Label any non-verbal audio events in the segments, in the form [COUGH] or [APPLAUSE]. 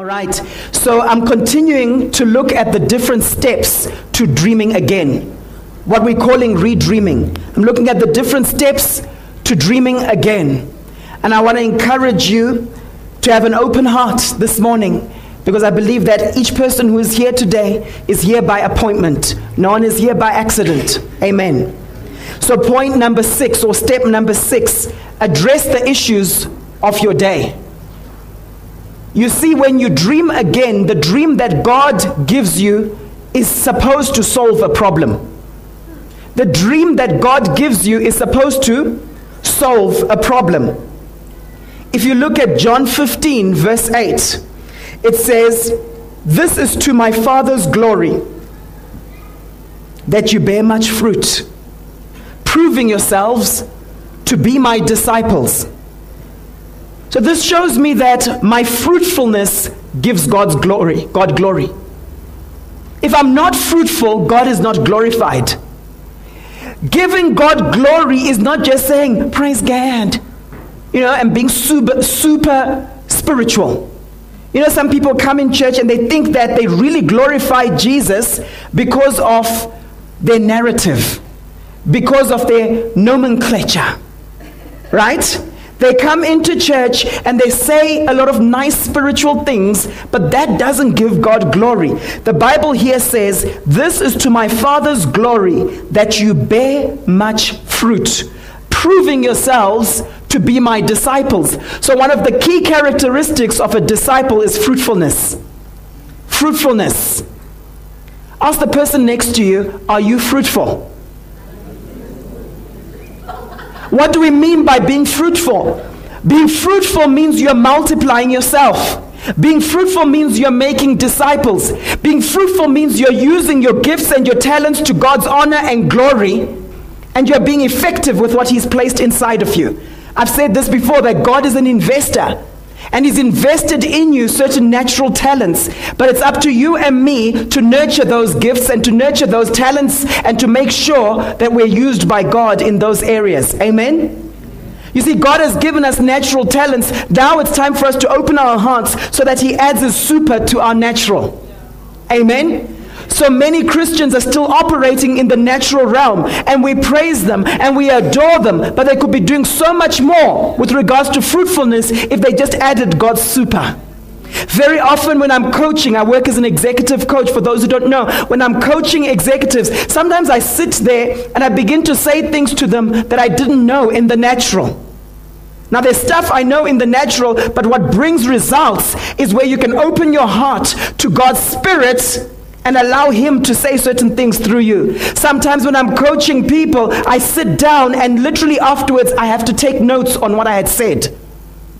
All right, so I'm continuing to look at the different steps to dreaming again, what we're calling redreaming. I'm looking at the different steps to dreaming again. And I want to encourage you to have an open heart this morning because I believe that each person who is here today is here by appointment. No one is here by accident. Amen. So, point number six, or step number six, address the issues of your day. You see, when you dream again, the dream that God gives you is supposed to solve a problem. The dream that God gives you is supposed to solve a problem. If you look at John 15, verse 8, it says, This is to my Father's glory that you bear much fruit, proving yourselves to be my disciples. So this shows me that my fruitfulness gives God's glory, God glory. If I'm not fruitful, God is not glorified. Giving God glory is not just saying, praise God, you know, and being super, super spiritual. You know, some people come in church and they think that they really glorify Jesus because of their narrative, because of their nomenclature, right? They come into church and they say a lot of nice spiritual things, but that doesn't give God glory. The Bible here says, This is to my Father's glory that you bear much fruit, proving yourselves to be my disciples. So, one of the key characteristics of a disciple is fruitfulness. Fruitfulness. Ask the person next to you, Are you fruitful? What do we mean by being fruitful? Being fruitful means you're multiplying yourself. Being fruitful means you're making disciples. Being fruitful means you're using your gifts and your talents to God's honor and glory, and you're being effective with what He's placed inside of you. I've said this before that God is an investor and He's invested in you certain natural talents. But it's up to you and me to nurture those gifts and to nurture those talents and to make sure that we're used by God in those areas. Amen? You see, God has given us natural talents. Now it's time for us to open our hearts so that He adds His super to our natural. Amen? So many Christians are still operating in the natural realm, and we praise them and we adore them, but they could be doing so much more with regards to fruitfulness if they just added God's super. Very often, when I'm coaching, I work as an executive coach. For those who don't know, when I'm coaching executives, sometimes I sit there and I begin to say things to them that I didn't know in the natural. Now, there's stuff I know in the natural, but what brings results is where you can open your heart to God's Spirit and allow Him to say certain things through you. Sometimes when I'm coaching people, I sit down and literally afterwards I have to take notes on what I had said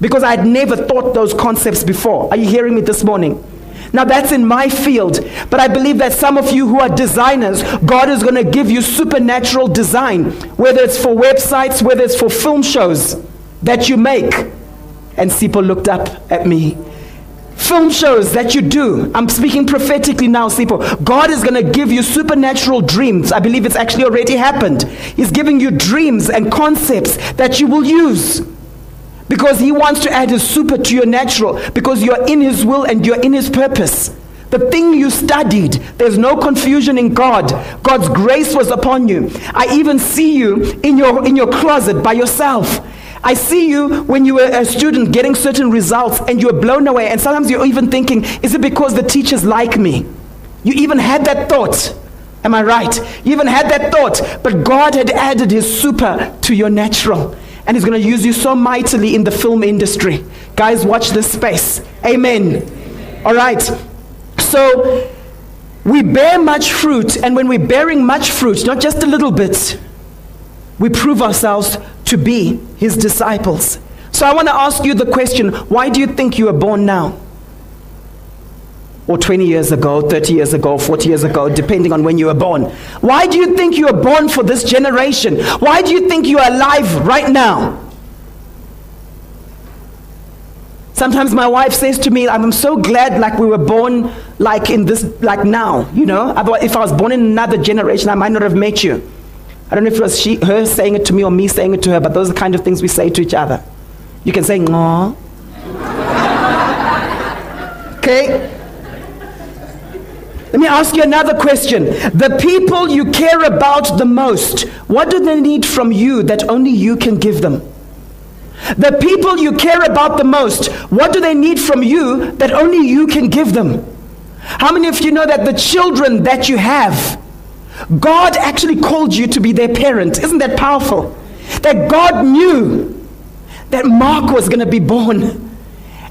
because I had never thought those concepts before. Are you hearing me this morning? Now that's in my field, but I believe that some of you who are designers, God is going to give you supernatural design, whether it's for websites, whether it's for film shows that you make. And Sipho looked up at me film shows that you do. I'm speaking prophetically now, Sipho. God is going to give you supernatural dreams. I believe it's actually already happened. He's giving you dreams and concepts that you will use. Because he wants to add his super to your natural. Because you're in his will and you're in his purpose. The thing you studied, there's no confusion in God. God's grace was upon you. I even see you in your, in your closet by yourself. I see you when you were a student getting certain results and you were blown away. And sometimes you're even thinking, is it because the teachers like me? You even had that thought. Am I right? You even had that thought. But God had added His super to your natural. And He's going to use you so mightily in the film industry. Guys, watch this space. Amen. All right. So we bear much fruit. And when we're bearing much fruit, not just a little bit, we prove ourselves to be his disciples. So I want to ask you the question why do you think you were born now? Or 20 years ago, 30 years ago, 40 years ago, depending on when you were born. Why do you think you were born for this generation? Why do you think you are alive right now? Sometimes my wife says to me, I'm so glad like we were born like in this, like now, you know? If I was born in another generation, I might not have met you. I don't know if it was she, her saying it to me or me saying it to her, but those are the kind of things we say to each other. You can say, no. Okay? Let me ask you another question. The people you care about the most, what do they need from you that only you can give them? The people you care about the most, what do they need from you that only you can give them? How many of you know that the children that you have, God actually called you to be their parent? Isn't that powerful? That God knew that Mark was going to be born.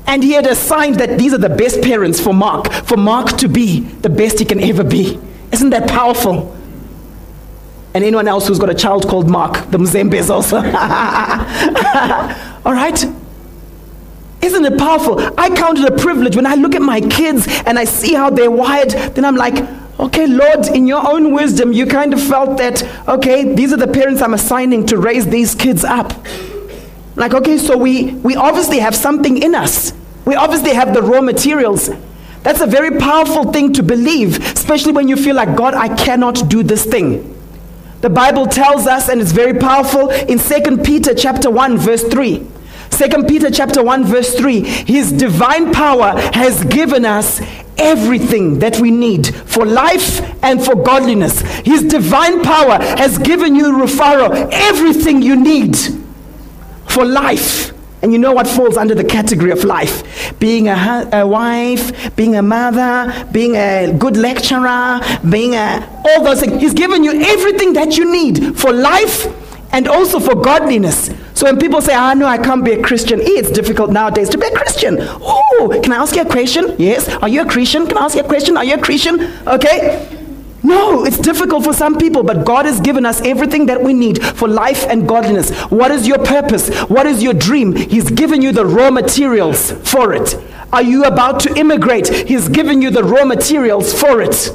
And he had assigned that these are the best parents for Mark, for Mark to be the best he can ever be. Isn't that powerful? And anyone else who's got a child called Mark, the Mzembes also. [LAUGHS] All right? Isn't it powerful? I count it a privilege when I look at my kids and I see how they're wired, then I'm like, okay, Lord, in your own wisdom, you kind of felt that, okay, these are the parents I'm assigning to raise these kids up. Like, okay, so we, we obviously have something in us. We obviously have the raw materials. That's a very powerful thing to believe, especially when you feel like, God, I cannot do this thing. The Bible tells us, and it's very powerful, in 2 Peter chapter 1, verse 3. 2 Peter chapter 1 verse 3 his divine power has given us everything that we need for life and for godliness his divine power has given you Rufaro everything you need for life and you know what falls under the category of life? Being a, a wife, being a mother, being a good lecturer, being a, all those things. He's given you everything that you need for life and also for godliness. So when people say, ah, no, I can't be a Christian, it's difficult nowadays to be a Christian. Oh, can I ask you a question? Yes. Are you a Christian? Can I ask you a question? Are you a Christian? Okay. No, it's difficult for some people, but God has given us everything that we need for life and godliness. What is your purpose? What is your dream? He's given you the raw materials for it. Are you about to immigrate? He's given you the raw materials for it.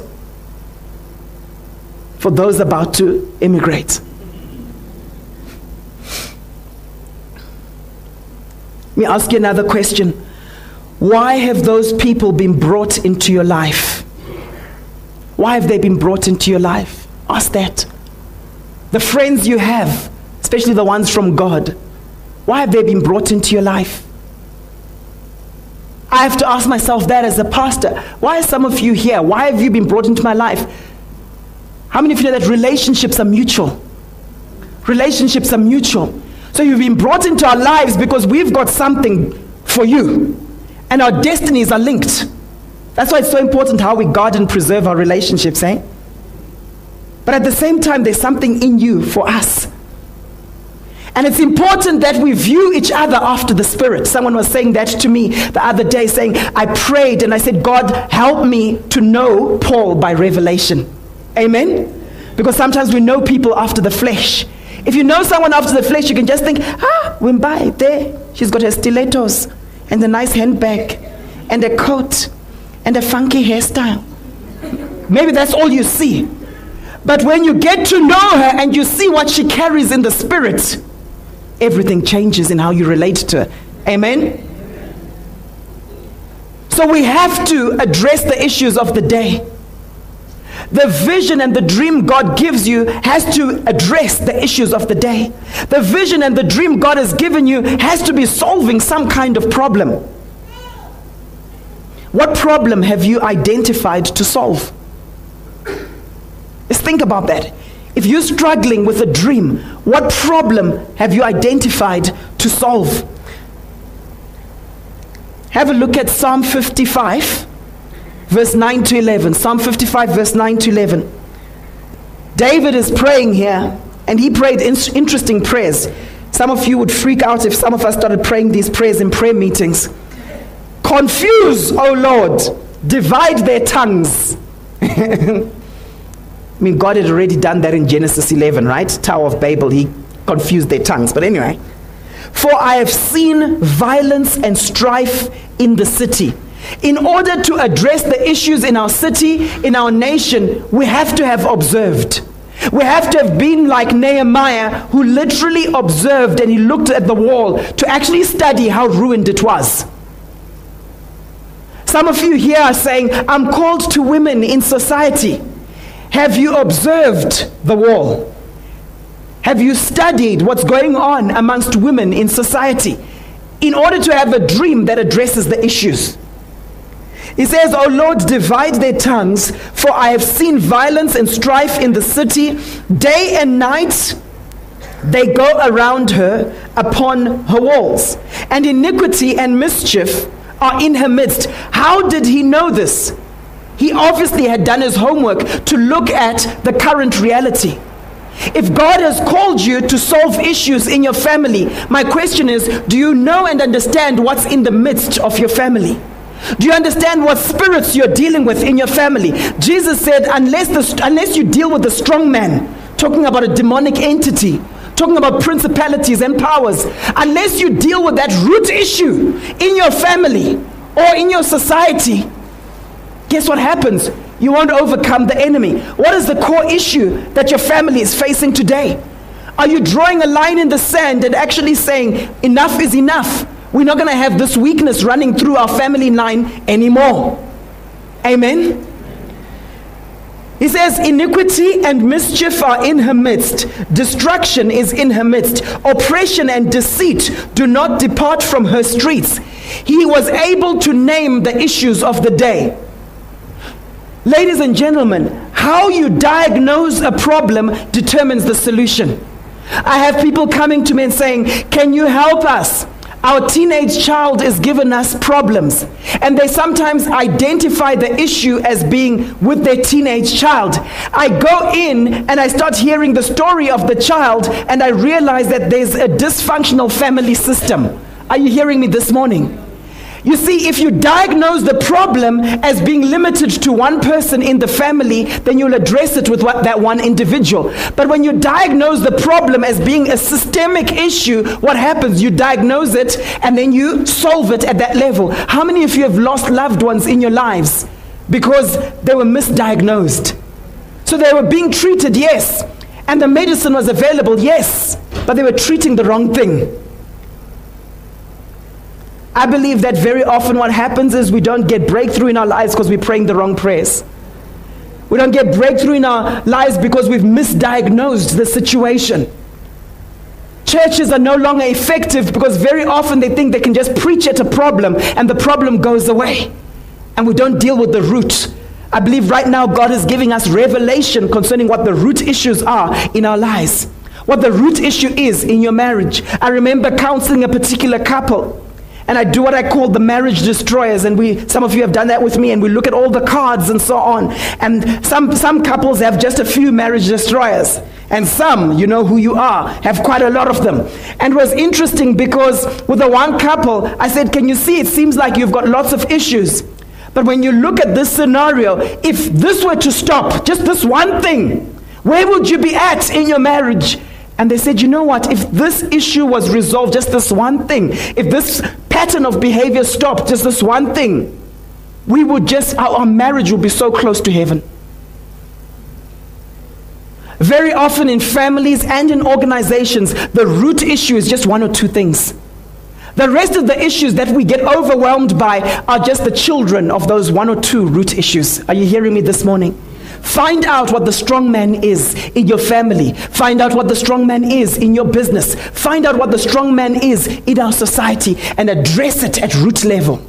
For those about to immigrate. Let me ask you another question. Why have those people been brought into your life? Why have they been brought into your life? Ask that. The friends you have, especially the ones from God, why have they been brought into your life? I have to ask myself that as a pastor. Why are some of you here? Why have you been brought into my life? How many of you know that relationships are mutual? Relationships are mutual. So you've been brought into our lives because we've got something for you. And our destinies are linked. That's why it's so important how we guard and preserve our relationships, eh? But at the same time, there's something in you for us. And it's important that we view each other after the Spirit. Someone was saying that to me the other day, saying, I prayed and I said, God, help me to know Paul by revelation. Amen? Because sometimes we know people after the flesh. If you know someone after the flesh, you can just think, ah, Wimbai, there. She's got her stilettos and a nice handbag and a coat and a funky hairstyle. Maybe that's all you see. But when you get to know her and you see what she carries in the spirit, everything changes in how you relate to her. Amen? So we have to address the issues of the day. The vision and the dream God gives you has to address the issues of the day. The vision and the dream God has given you has to be solving some kind of problem. What problem have you identified to solve? Let's think about that. If you're struggling with a dream, what problem have you identified to solve? Have a look at Psalm 55, verse 9 to 11. Psalm 55, verse 9 to 11. David is praying here, and he prayed in- interesting prayers. Some of you would freak out if some of us started praying these prayers in prayer meetings. Confuse, O Lord, divide their tongues. [LAUGHS] I mean, God had already done that in Genesis 11, right? Tower of Babel, he confused their tongues. But anyway, for I have seen violence and strife in the city. In order to address the issues in our city, in our nation, we have to have observed. We have to have been like Nehemiah, who literally observed and he looked at the wall to actually study how ruined it was. Some of you here are saying, I'm called to women in society. Have you observed the wall? Have you studied what's going on amongst women in society in order to have a dream that addresses the issues? He says, O Lord, divide their tongues, for I have seen violence and strife in the city. Day and night they go around her upon her walls, and iniquity and mischief are in her midst. How did he know this? He obviously had done his homework to look at the current reality. If God has called you to solve issues in your family, my question is do you know and understand what's in the midst of your family? Do you understand what spirits you're dealing with in your family? Jesus said, unless, the, unless you deal with the strong man, talking about a demonic entity, talking about principalities and powers, unless you deal with that root issue in your family or in your society, guess what happens? You won't overcome the enemy. What is the core issue that your family is facing today? Are you drawing a line in the sand and actually saying, enough is enough? We're not going to have this weakness running through our family line anymore. Amen. He says, Iniquity and mischief are in her midst, destruction is in her midst, oppression and deceit do not depart from her streets. He was able to name the issues of the day. Ladies and gentlemen, how you diagnose a problem determines the solution. I have people coming to me and saying, Can you help us? Our teenage child is giving us problems. And they sometimes identify the issue as being with their teenage child. I go in and I start hearing the story of the child, and I realize that there's a dysfunctional family system. Are you hearing me this morning? You see, if you diagnose the problem as being limited to one person in the family, then you'll address it with what, that one individual. But when you diagnose the problem as being a systemic issue, what happens? You diagnose it and then you solve it at that level. How many of you have lost loved ones in your lives because they were misdiagnosed? So they were being treated, yes, and the medicine was available, yes, but they were treating the wrong thing. I believe that very often what happens is we don't get breakthrough in our lives because we're praying the wrong prayers. We don't get breakthrough in our lives because we've misdiagnosed the situation. Churches are no longer effective because very often they think they can just preach at a problem and the problem goes away. And we don't deal with the root. I believe right now God is giving us revelation concerning what the root issues are in our lives. What the root issue is in your marriage. I remember counseling a particular couple and I do what I call the marriage destroyers. And we, some of you have done that with me, and we look at all the cards and so on. And some, some couples have just a few marriage destroyers. And some, you know who you are, have quite a lot of them. And it was interesting because with the one couple, I said, Can you see? It seems like you've got lots of issues. But when you look at this scenario, if this were to stop, just this one thing, where would you be at in your marriage? And they said, you know what? If this issue was resolved, just this one thing, if this pattern of behavior stopped, just this one thing, we would just, our, marriage would be so close to heaven. Very often in families and in organizations, the root issue is just one or two things. The rest of the issues that we get overwhelmed by are just the children of those one or two root issues. Are you hearing me this morning? Find out what the strong man is in your family. Find out what the strong man is in your business. Find out what the strong man is in our society and address it at root level.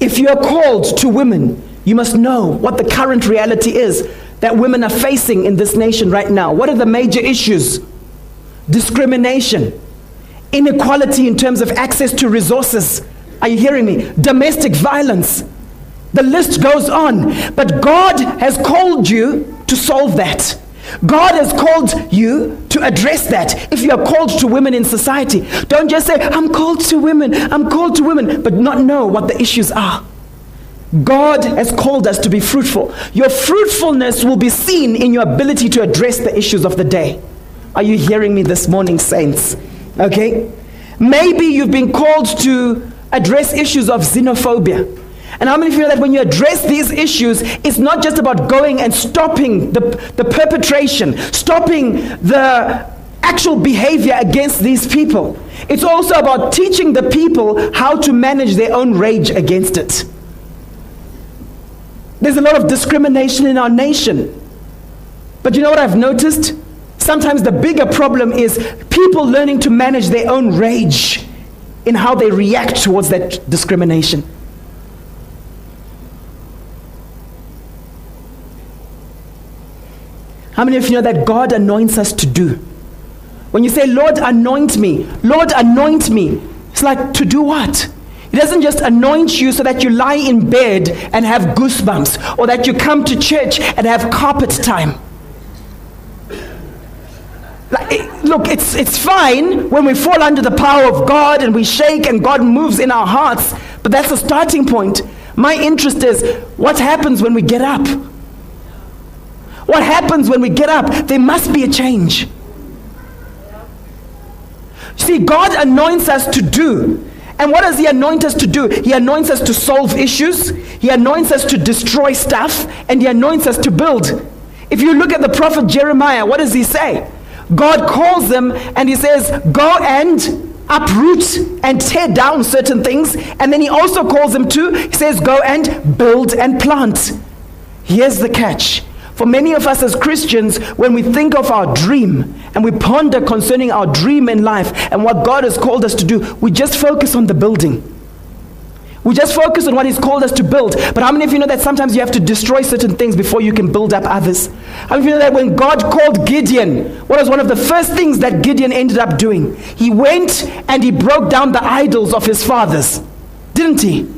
If you are called to women, you must know what the current reality is that women are facing in this nation right now. What are the major issues? Discrimination, inequality in terms of access to resources, are you hearing me? Domestic violence. The list goes on. But God has called you to solve that. God has called you to address that. If you are called to women in society, don't just say, I'm called to women, I'm called to women, but not know what the issues are. God has called us to be fruitful. Your fruitfulness will be seen in your ability to address the issues of the day. Are you hearing me this morning, saints? Okay? Maybe you've been called to address issues of xenophobia. And how many of you know that when you address these issues, it's not just about going and stopping the, the perpetration, stopping the actual behavior against these people. It's also about teaching the people how to manage their own rage against it. There's a lot of discrimination in our nation. But you know what I've noticed? Sometimes the bigger problem is people learning to manage their own rage in how they react towards that discrimination. How many of you know that God anoints us to do? When you say, Lord, anoint me, Lord, anoint me, it's like, to do what? He doesn't just anoint you so that you lie in bed and have goosebumps or that you come to church and have carpet time. It, look, it's, it's fine when we fall under the power of God and we shake and God moves in our hearts, but that's the starting point. My interest is what happens when we get up? What happens when we get up? There must be a change. See, God anoints us to do. And what does He anoint us to do? He anoints us to solve issues, He anoints us to destroy stuff, and He anoints us to build. If you look at the prophet Jeremiah, what does he say? God calls them and He says, Go and uproot and tear down certain things. And then He also calls them to, He says, Go and build and plant. Here's the catch for many of us as Christians, when we think of our dream and we ponder concerning our dream in life and what God has called us to do, we just focus on the building. We just focus on what He's called us to build. But how many of you know that sometimes you have to destroy certain things before you can build up others? How many of you know that when God called Gideon, what was one of the first things that Gideon ended up doing? He went and he broke down the idols of his fathers, didn't he?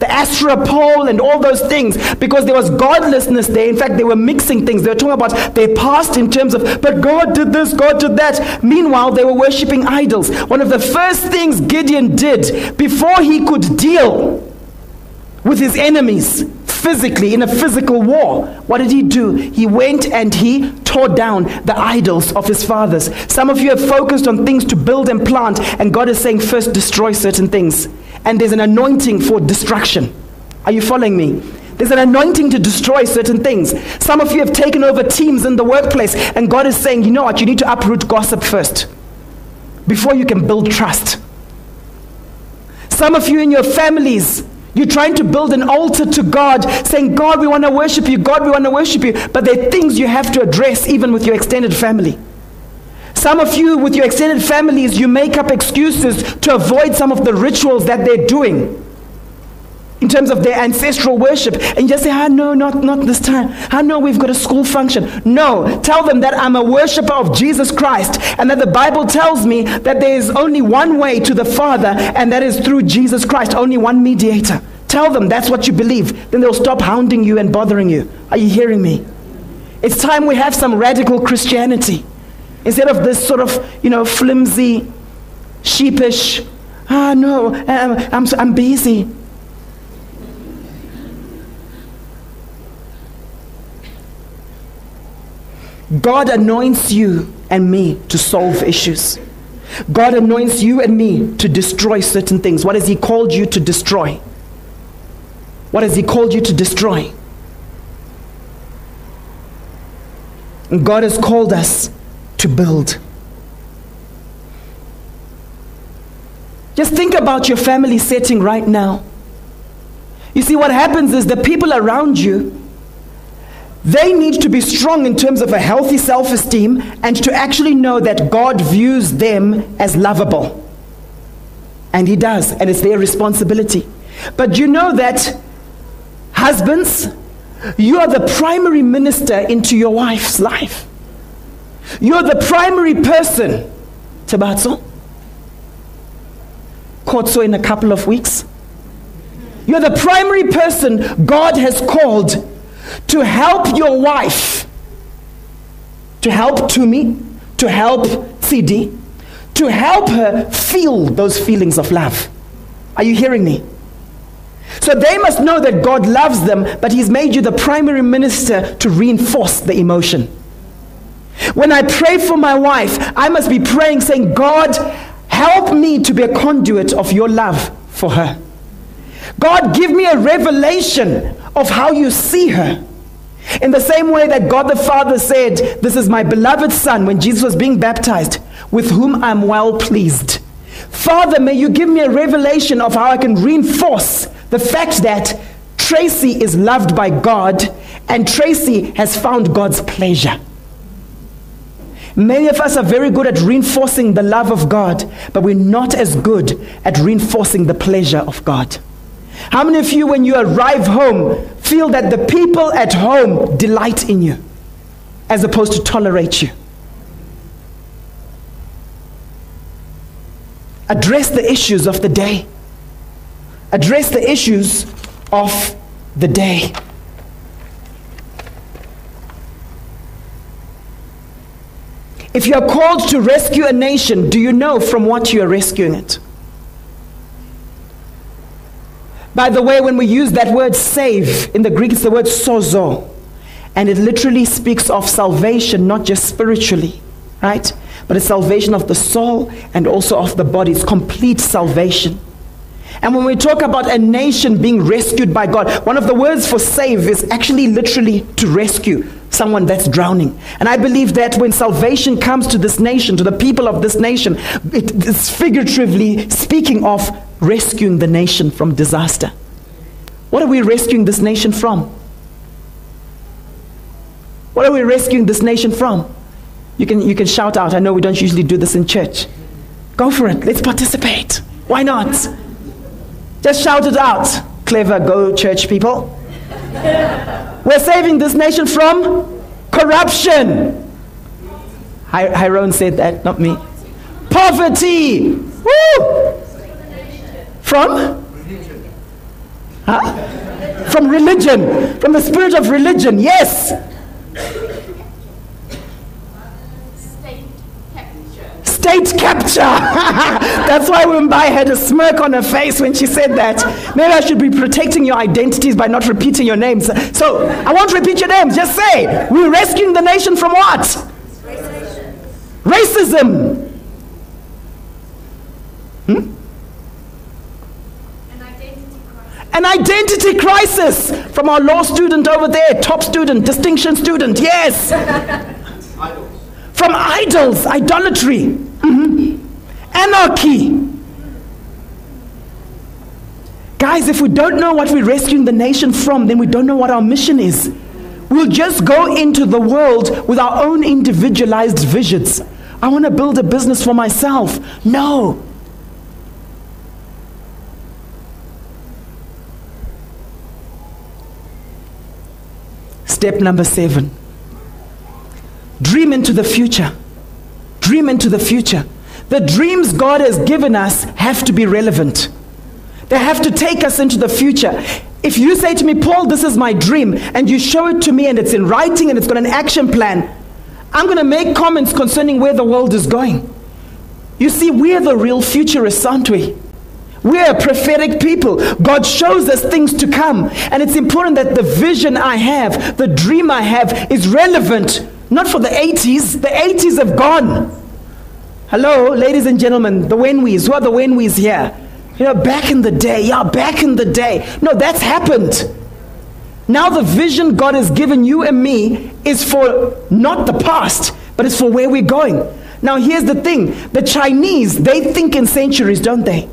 The Asherah pole and all those things because there was godlessness there. In fact, they were mixing things. They were talking about their past in terms of, but God did this, God did that. Meanwhile, they were worshipping idols. One of the first things Gideon did before he could deal with his enemies physically in a physical war. What did he do? He went and he tore down the idols of his fathers. Some of you have focused on things to build and plant, and God is saying, first destroy certain things and there's an anointing for destruction. Are you following me? There's an anointing to destroy certain things. Some of you have taken over teams in the workplace, and God is saying, you know what, you need to uproot gossip first before you can build trust. Some of you in your families, you're trying to build an altar to God, saying, God, we want to worship you, God, we want to worship you. But there are things you have to address even with your extended family. Some of you, with your extended families, you make up excuses to avoid some of the rituals that they're doing in terms of their ancestral worship. And you just say, ah, no, not, not this time. Ah, no, we've got a school function. No, tell them that I'm a worshiper of Jesus Christ and that the Bible tells me that there is only one way to the Father, and that is through Jesus Christ, only one mediator. Tell them that's what you believe. Then they'll stop hounding you and bothering you. Are you hearing me? It's time we have some radical Christianity. Instead of this sort of, you know, flimsy, sheepish, ah, no, I'm, I'm, I'm busy. God anoints you and me to solve issues. God anoints you and me to destroy certain things. What has He called you to destroy? What has He called you to destroy? God has called us to build. Just think about your family setting right now. You see, what happens is the people around you, they need to be strong in terms of a healthy self esteem and to actually know that God views them as lovable. And He does, and it's their responsibility. But you know that, husbands, you are the primary minister into your wife's life. You're the primary person. Tabatso. Kotso in a couple of weeks. You're the primary person God has called to help your wife, to help Tumi, to help CD, to help her feel those feelings of love. Are you hearing me? So they must know that God loves them, but He's made you the primary minister to reinforce the emotion. When I pray for my wife, I must be praying, saying, God, help me to be a conduit of your love for her. God, give me a revelation of how you see her. In the same way that God the Father said, This is my beloved Son, when Jesus was being baptized, with whom I'm well pleased. Father, may you give me a revelation of how I can reinforce the fact that Tracy is loved by God and Tracy has found God's pleasure. Many of us are very good at reinforcing the love of God, but we're not as good at reinforcing the pleasure of God. How many of you, when you arrive home, feel that the people at home delight in you as opposed to tolerate you? Address the issues of the day. Address the issues of the day. If you are called to rescue a nation, do you know from what you are rescuing it? By the way, when we use that word save, in the Greek it's the word sozo, and it literally speaks of salvation, not just spiritually, right? But it's salvation of the soul and also of the body. It's complete salvation. And when we talk about a nation being rescued by God, one of the words for save is actually literally to rescue someone that's drowning. And I believe that when salvation comes to this nation, to the people of this nation, it's figuratively speaking of rescuing the nation from disaster. What are we rescuing this nation from? What are we rescuing this nation from? You can, you can shout out. I know we don't usually do this in church. Go for it. Let's participate. Why not? Just shout it out. Clever, go church people. We're saving this nation from corruption. Hiron said that, not me. Poverty. Woo! From? Huh? From religion. From the spirit of religion. Yes. State capture. [LAUGHS] That's why Wimbai had a smirk on her face when she said that. Maybe I should be protecting your identities by not repeating your names. So I won't repeat your names. Just say, we're rescuing the nation from what? Racism. Racism. Hmm? An identity crisis from our law student over there, top student, distinction student, yes. [LAUGHS] From idols, idolatry. Mm-hmm. Anarchy. Guys, if we don't know what we're rescuing the nation from, then we don't know what our mission is. We'll just go into the world with our own individualized visions. I want to build a business for myself. No. Step number seven dream into the future. Dream into the future. The dreams God has given us have to be relevant. They have to take us into the future. If you say to me, Paul, this is my dream, and you show it to me and it's in writing and it's got an action plan, I'm going to make comments concerning where the world is going. You see, we're the real futurists, aren't we? We're prophetic people. God shows us things to come. And it's important that the vision I have, the dream I have, is relevant, not for the 80s. The 80s have gone. Hello, ladies and gentlemen, the Wenwees. Who are the Wenwees here? You know, back in the day. Yeah, back in the day. No, that's happened. Now the vision God has given you and me is for not the past, but it's for where we're going. Now here's the thing. The Chinese, they think in centuries, don't they?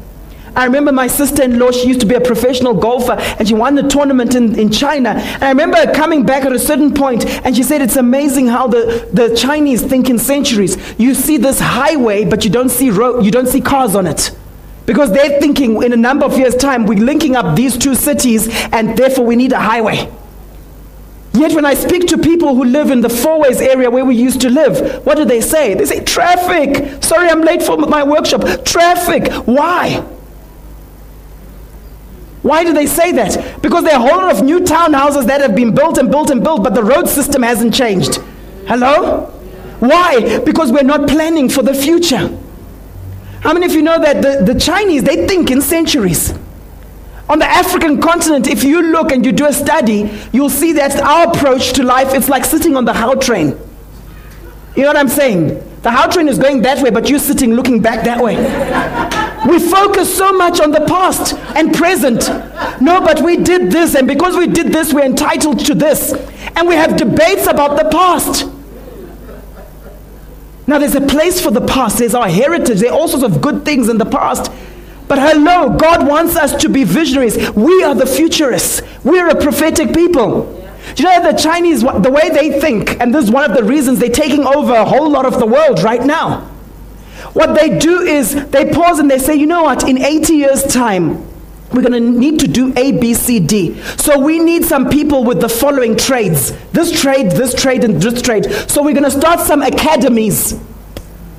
I remember my sister-in-law, she used to be a professional golfer and she won the tournament in, in China. And I remember coming back at a certain point and she said, it's amazing how the, the Chinese think in centuries. You see this highway, but you don't see road, you don't see cars on it. Because they're thinking in a number of years' time, we're linking up these two cities and therefore we need a highway. Yet when I speak to people who live in the Fourways area where we used to live, what do they say? They say, traffic. Sorry, I'm late for my workshop. Traffic. Why? Why do they say that? Because there are a whole lot of new townhouses that have been built and built and built, but the road system hasn't changed. Hello? Why? Because we're not planning for the future. How many of you know that the, the Chinese, they think in centuries? On the African continent, if you look and you do a study, you'll see that our approach to life is like sitting on the how train. You know what I'm saying? The how train is going that way, but you're sitting looking back that way. [LAUGHS] We focus so much on the past and present. No, but we did this, and because we did this, we're entitled to this. And we have debates about the past. Now, there's a place for the past, there's our heritage, there are all sorts of good things in the past. But hello, God wants us to be visionaries. We are the futurists, we're a prophetic people. Do you know the Chinese, the way they think, and this is one of the reasons they're taking over a whole lot of the world right now. What they do is they pause and they say, you know what, in 80 years' time, we're going to need to do A, B, C, D. So we need some people with the following trades this trade, this trade, and this trade. So we're going to start some academies,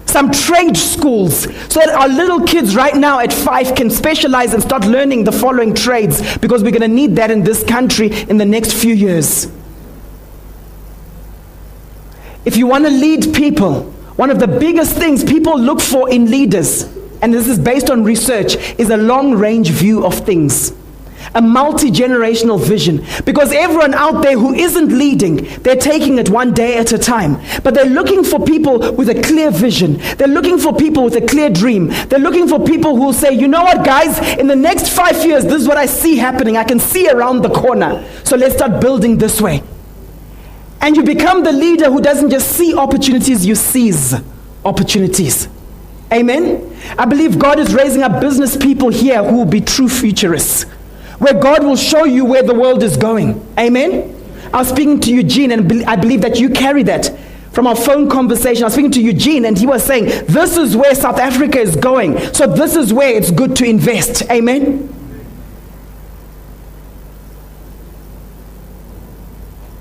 some trade schools, so that our little kids right now at five can specialize and start learning the following trades because we're going to need that in this country in the next few years. If you want to lead people, one of the biggest things people look for in leaders and this is based on research, is a long range view of things. A multi generational vision. Because everyone out there who isn't leading, they're taking it one day at a time. But they're looking for people with a clear vision. They're looking for people with a clear dream. They're looking for people who say, you know what, guys, in the next five years, this is what I see happening. I can see around the corner. So let's start building this way. And you become the leader who doesn't just see opportunities, you seize opportunities. Amen. I believe God is raising up business people here who will be true futurists, where God will show you where the world is going. Amen. I was speaking to Eugene, and I believe that you carry that from our phone conversation. I was speaking to Eugene, and he was saying, This is where South Africa is going. So, this is where it's good to invest. Amen.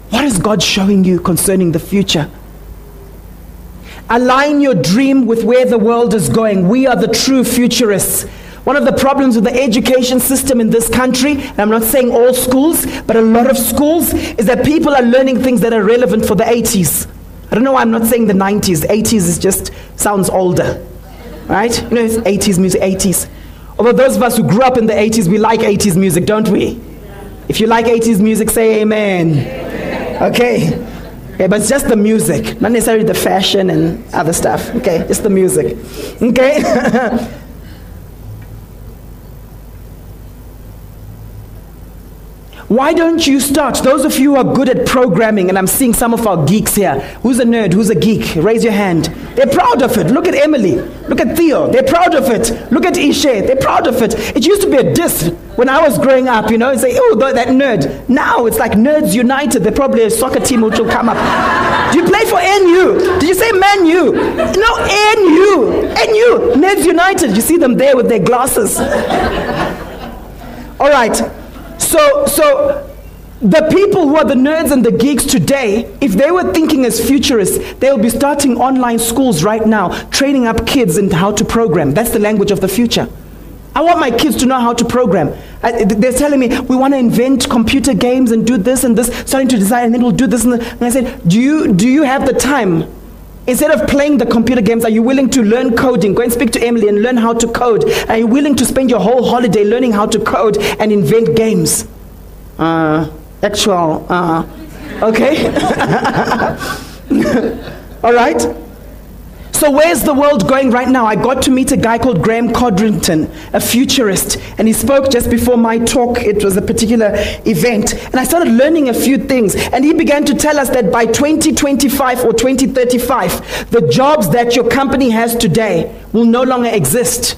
What is God showing you concerning the future? Align your dream with where the world is going. We are the true futurists. One of the problems with the education system in this country, and I'm not saying all schools, but a lot of schools, is that people are learning things that are relevant for the 80s. I don't know why I'm not saying the 90s. 80s is just sounds older. Right? You know, it's 80s music, 80s. Although those of us who grew up in the 80s, we like 80s music, don't we? If you like 80s music, say amen. Okay. But it's just the music, not necessarily the fashion and other stuff. Okay, it's the music. Okay? [LAUGHS] Why don't you start? Those of you who are good at programming, and I'm seeing some of our geeks here. Who's a nerd? Who's a geek? Raise your hand. They're proud of it. Look at Emily. Look at Theo. They're proud of it. Look at Ishe. They're proud of it. It used to be a diss when I was growing up, you know, and say, oh, that nerd. Now it's like Nerds United. They're probably a soccer team which will come up. Do you play for NU? Did you say Man U? No, NU. NU. Nerds United. You see them there with their glasses. All right. So, so the people who are the nerds and the geeks today, if they were thinking as futurists, they'll be starting online schools right now, training up kids in how to program. That's the language of the future. I want my kids to know how to program. they're telling me we want to invent computer games and do this and this, starting to design, and then we'll do this. And, and I said, do you, do you have the time Instead of playing the computer games, are you willing to learn coding? Go and speak to Emily and learn how to code. Are you willing to spend your whole holiday learning how to code and invent games? Uh, actual, uh, okay? [LAUGHS] All right? So, where's the world going right now? I got to meet a guy called Graeme Codrington, a futurist, and he spoke just before my talk. It was a particular event, and I started learning a few things. And he began to tell us that by 2025 or 2035, the jobs that your company has today will no longer exist.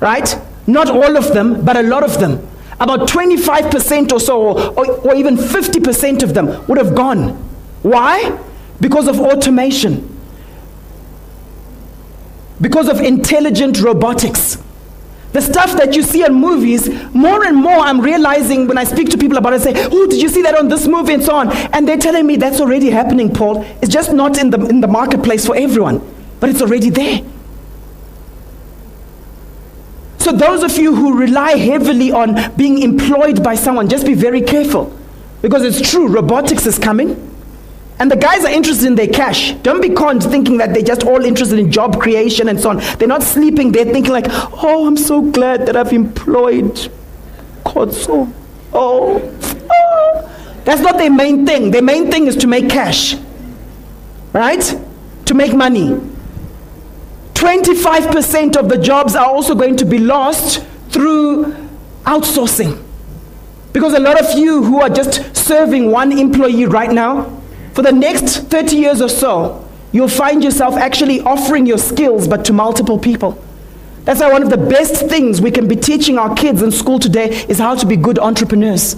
Right? Not all of them, but a lot of them. About 25% or so, or, or even 50% of them would have gone. Why? Because of automation because of intelligent robotics. The stuff that you see in movies, more and more I'm realizing when I speak to people about it, I say, Oh, did you see that on this movie and so on? And they're telling me that's already happening, Paul. It's just not in the, in the marketplace for everyone, but it's already there. So, those of you who rely heavily on being employed by someone, just be very careful. Because it's true, robotics is coming. And the guys are interested in their cash. Don't be conned thinking that they're just all interested in job creation and so on. They're not sleeping. They're thinking like, oh, I'm so glad that I've employed Kotso. Oh, oh. That's not their main thing. Their main thing is to make cash. Right? To make money. 25% of the jobs are also going to be lost through outsourcing. Because a lot of you who are just serving one employee right now, for the next 30 years or so, you'll find yourself actually offering your skills but to multiple people. That's why one of the best things we can be teaching our kids in school today is how to be good entrepreneurs.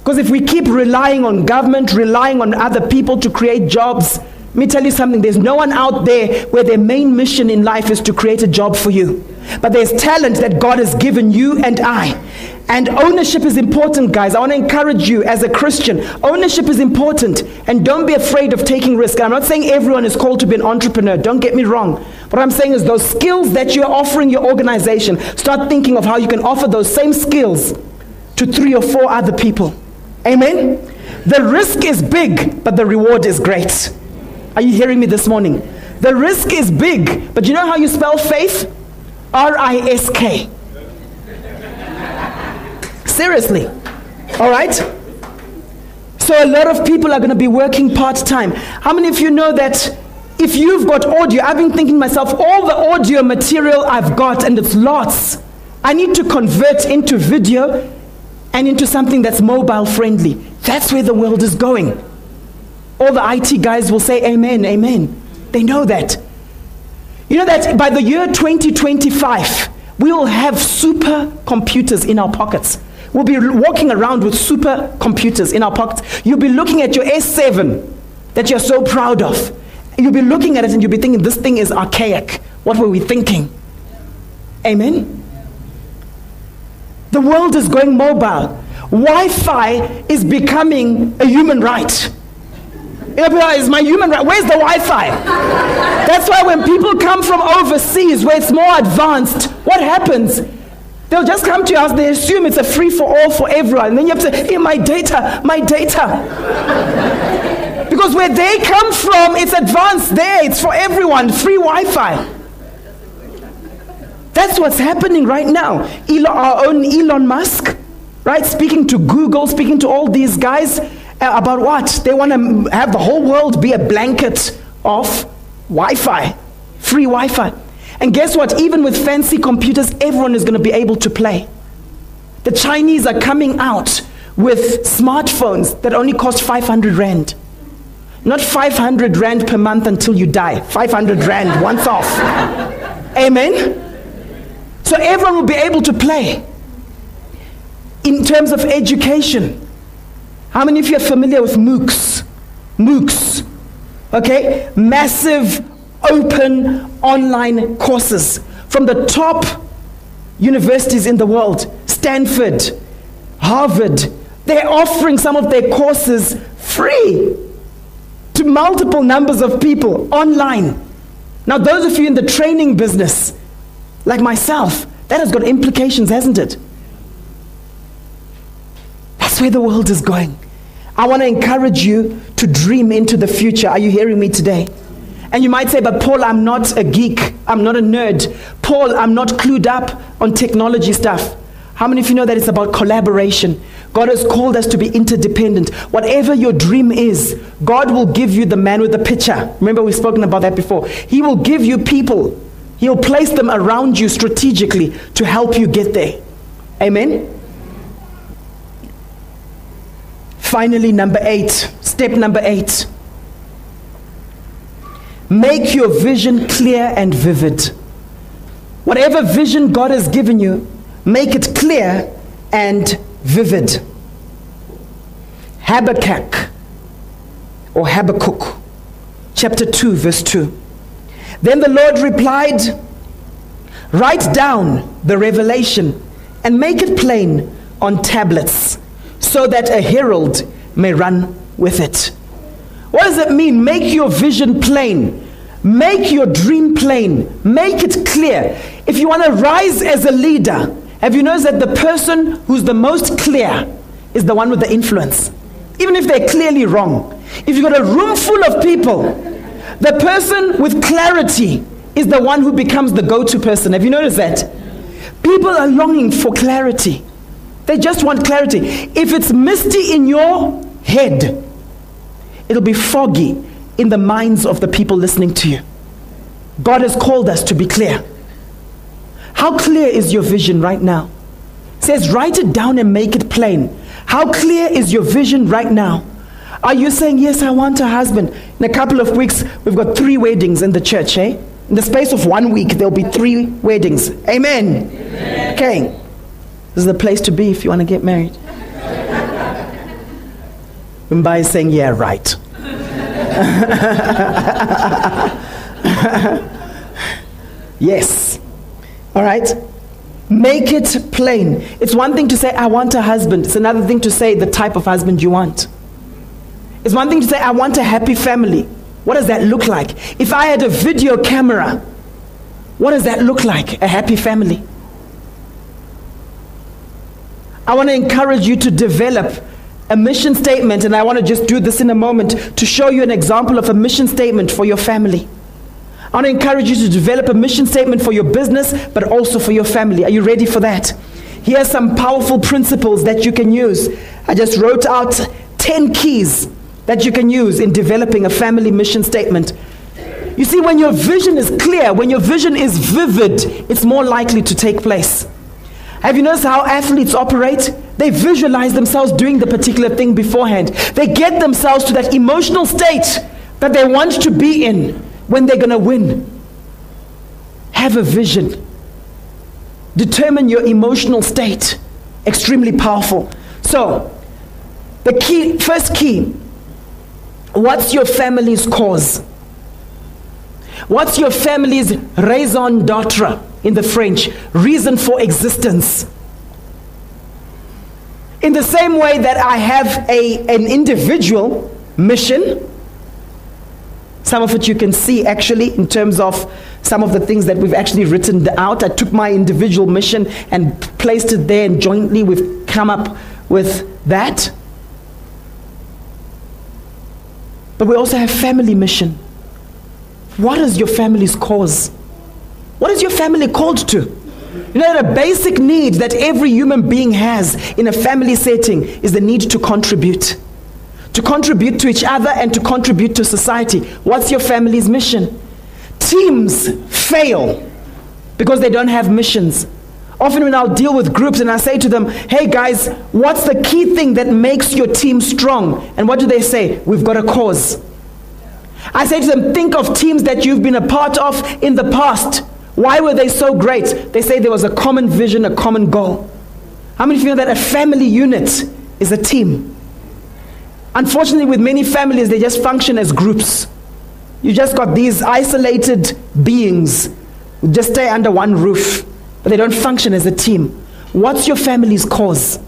Because if we keep relying on government, relying on other people to create jobs, let me tell you something there's no one out there where their main mission in life is to create a job for you. But there's talent that God has given you and I. And ownership is important, guys. I want to encourage you as a Christian. Ownership is important. And don't be afraid of taking risk. I'm not saying everyone is called to be an entrepreneur. Don't get me wrong. What I'm saying is those skills that you're offering your organization, start thinking of how you can offer those same skills to three or four other people. Amen? The risk is big, but the reward is great. Are you hearing me this morning? The risk is big, but you know how you spell faith? R I S K. Seriously. All right? So a lot of people are going to be working part time. How many of you know that if you've got audio, I've been thinking myself, all the audio material I've got, and it's lots, I need to convert into video and into something that's mobile friendly. That's where the world is going. All the IT guys will say, Amen, Amen. They know that. You know that by the year 2025, we will have super computers in our pockets. We'll be walking around with super computers in our pockets. You'll be looking at your S7 that you're so proud of. You'll be looking at it and you'll be thinking, this thing is archaic. What were we thinking? Amen? The world is going mobile. Wi Fi is becoming a human right. It's my human right. Where's the Wi Fi? That's why when people come from overseas where it's more advanced, what happens? They'll just come to us, they assume it's a free for all for everyone. And then you have to say, hey, my data, my data. because where they come from, it's advanced there, it's for everyone, free Wi Fi. That's what's happening right now. Elon, our own Elon Musk, right, speaking to Google, speaking to all these guys Uh, about what? They want to have the whole world be a blanket of Wi Fi, free Wi Fi. And guess what? Even with fancy computers, everyone is going to be able to play. The Chinese are coming out with smartphones that only cost 500 Rand. Not 500 Rand per month until you die. 500 Rand once off. Amen? So everyone will be able to play. In terms of education, how many of you are familiar with MOOCs? MOOCs. Okay? Massive open online courses from the top universities in the world Stanford, Harvard. They're offering some of their courses free to multiple numbers of people online. Now, those of you in the training business, like myself, that has got implications, hasn't it? That's where the world is going. I want to encourage you to dream into the future. Are you hearing me today? And you might say, but Paul, I'm not a geek. I'm not a nerd. Paul, I'm not clued up on technology stuff. How many of you know that it's about collaboration? God has called us to be interdependent. Whatever your dream is, God will give you the man with the picture. Remember, we've spoken about that before. He will give you people, He'll place them around you strategically to help you get there. Amen? Finally, number eight, step number eight Make your vision clear and vivid. Whatever vision God has given you, make it clear and vivid. Habakkuk or Habakkuk, chapter 2, verse 2. Then the Lord replied, Write down the revelation and make it plain on tablets so that a herald may run with it. What does it mean? Make your vision plain. Make your dream plain. Make it clear. If you want to rise as a leader, have you noticed that the person who's the most clear is the one with the influence? Even if they're clearly wrong. If you've got a room full of people, the person with clarity is the one who becomes the go to person. Have you noticed that? People are longing for clarity. They just want clarity. If it's misty in your head, it'll be foggy in the minds of the people listening to you. God has called us to be clear. How clear is your vision right now? It says, write it down and make it plain. How clear is your vision right now? Are you saying, Yes, I want a husband? In a couple of weeks, we've got three weddings in the church, eh? In the space of one week, there'll be three weddings. Amen. Amen. Okay. This is the place to be if you want to get married. Mbai is saying, yeah, right. [LAUGHS] yes. All right? Make it plain. It's one thing to say, I want a husband. It's another thing to say the type of husband you want. It's one thing to say, I want a happy family. What does that look like? If I had a video camera, what does that look like? A happy family. I want to encourage you to develop a mission statement, and I want to just do this in a moment to show you an example of a mission statement for your family. I want to encourage you to develop a mission statement for your business, but also for your family. Are you ready for that? Here are some powerful principles that you can use. I just wrote out 10 keys that you can use in developing a family mission statement. You see, when your vision is clear, when your vision is vivid, it's more likely to take place. Have you noticed how athletes operate? They visualize themselves doing the particular thing beforehand. They get themselves to that emotional state that they want to be in when they're going to win. Have a vision. Determine your emotional state. Extremely powerful. So, the key, first key, what's your family's cause? What's your family's raison d'etre in the French? Reason for existence. In the same way that I have a, an individual mission, some of it you can see actually in terms of some of the things that we've actually written out. I took my individual mission and placed it there, and jointly we've come up with that. But we also have family mission. What is your family's cause? What is your family called to? You know, the basic need that every human being has in a family setting is the need to contribute. To contribute to each other and to contribute to society. What's your family's mission? Teams fail because they don't have missions. Often, when I'll deal with groups and I say to them, hey guys, what's the key thing that makes your team strong? And what do they say? We've got a cause. I say to them, think of teams that you've been a part of in the past. Why were they so great? They say there was a common vision, a common goal. How many of you know that a family unit is a team? Unfortunately, with many families, they just function as groups. You just got these isolated beings who just stay under one roof, but they don't function as a team. What's your family's cause?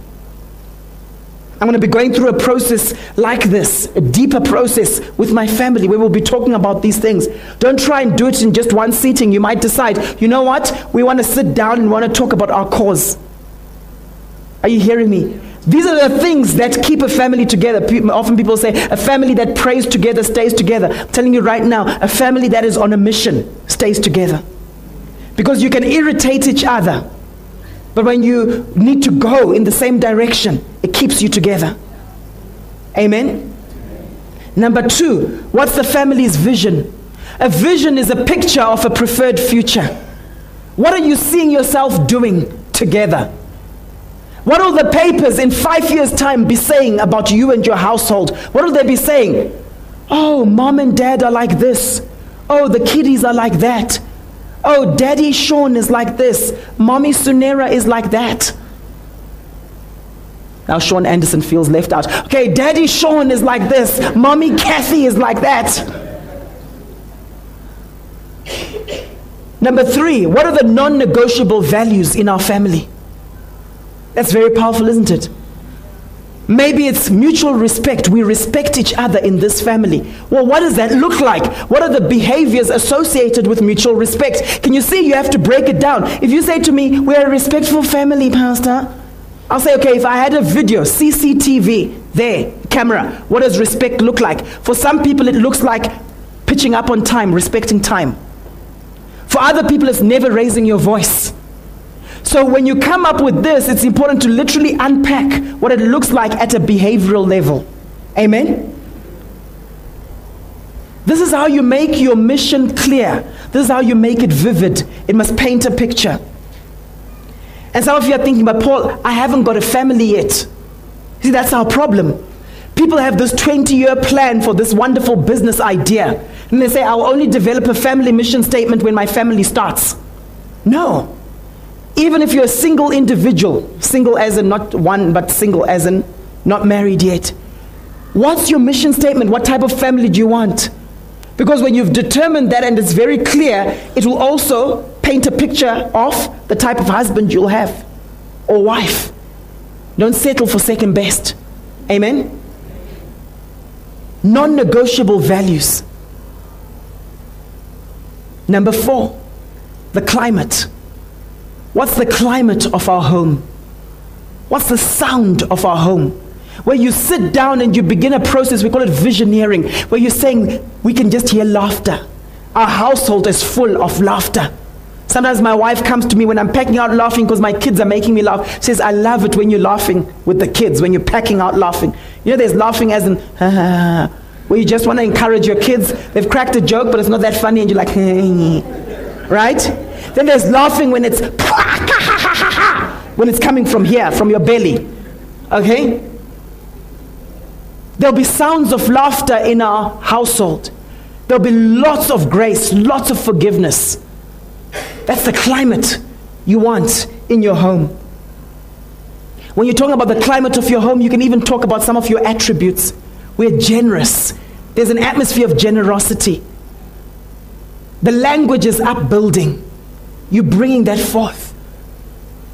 I'm going to be going through a process like this, a deeper process with my family where we'll be talking about these things. Don't try and do it in just one sitting. You might decide, you know what? We want to sit down and want to talk about our cause. Are you hearing me? These are the things that keep a family together. Often people say, a family that prays together stays together. I'm telling you right now, a family that is on a mission stays together. Because you can irritate each other. But when you need to go in the same direction, it keeps you together. Amen? Number two, what's the family's vision? A vision is a picture of a preferred future. What are you seeing yourself doing together? What will the papers in five years' time be saying about you and your household? What will they be saying? Oh, mom and dad are like this. Oh, the kiddies are like that. Oh, Daddy Sean is like this. Mommy Sunera is like that. Now Sean Anderson feels left out. Okay, Daddy Sean is like this. Mommy Kathy is like that. Number three, what are the non negotiable values in our family? That's very powerful, isn't it? Maybe it's mutual respect. We respect each other in this family. Well, what does that look like? What are the behaviors associated with mutual respect? Can you see? You have to break it down. If you say to me, We're a respectful family, Pastor, I'll say, Okay, if I had a video, CCTV, there, camera, what does respect look like? For some people, it looks like pitching up on time, respecting time. For other people, it's never raising your voice. So when you come up with this, it's important to literally unpack what it looks like at a behavioral level. Amen? This is how you make your mission clear. This is how you make it vivid. It must paint a picture. And some of you are thinking, but Paul, I haven't got a family yet. See, that's our problem. People have this 20 year plan for this wonderful business idea. And they say, I'll only develop a family mission statement when my family starts. No. Even if you're a single individual, single as in not one, but single as in not married yet, What's your mission statement? What type of family do you want? Because when you've determined that and it's very clear, it will also paint a picture of the type of husband you'll have or wife. Don't settle for second best. Amen? Non negotiable values. Number four, the climate. What's the climate of our home? What's the sound of our home? Where you sit down and you begin a process, we call it visioneering, where you're saying, we can just hear laughter. Our household is full of laughter. Sometimes my wife comes to me when I'm packing out laughing because my kids are making me laugh. She says, I love it when you're laughing with the kids, when you're packing out laughing. You know, there's laughing as in, [LAUGHS] where you just want to encourage your kids. They've cracked a joke, but it's not that funny, and you're like, [LAUGHS] right? Then there's laughing when it's, [LAUGHS] when it's coming from here, from your belly. Okay? There'll be sounds of laughter in our household. There'll be lots of grace, lots of forgiveness. That's the climate you want in your home. When you're talking about the climate of your home, you can even talk about some of your attributes. We're generous, there's an atmosphere of generosity. The language is upbuilding. You're bringing that forth.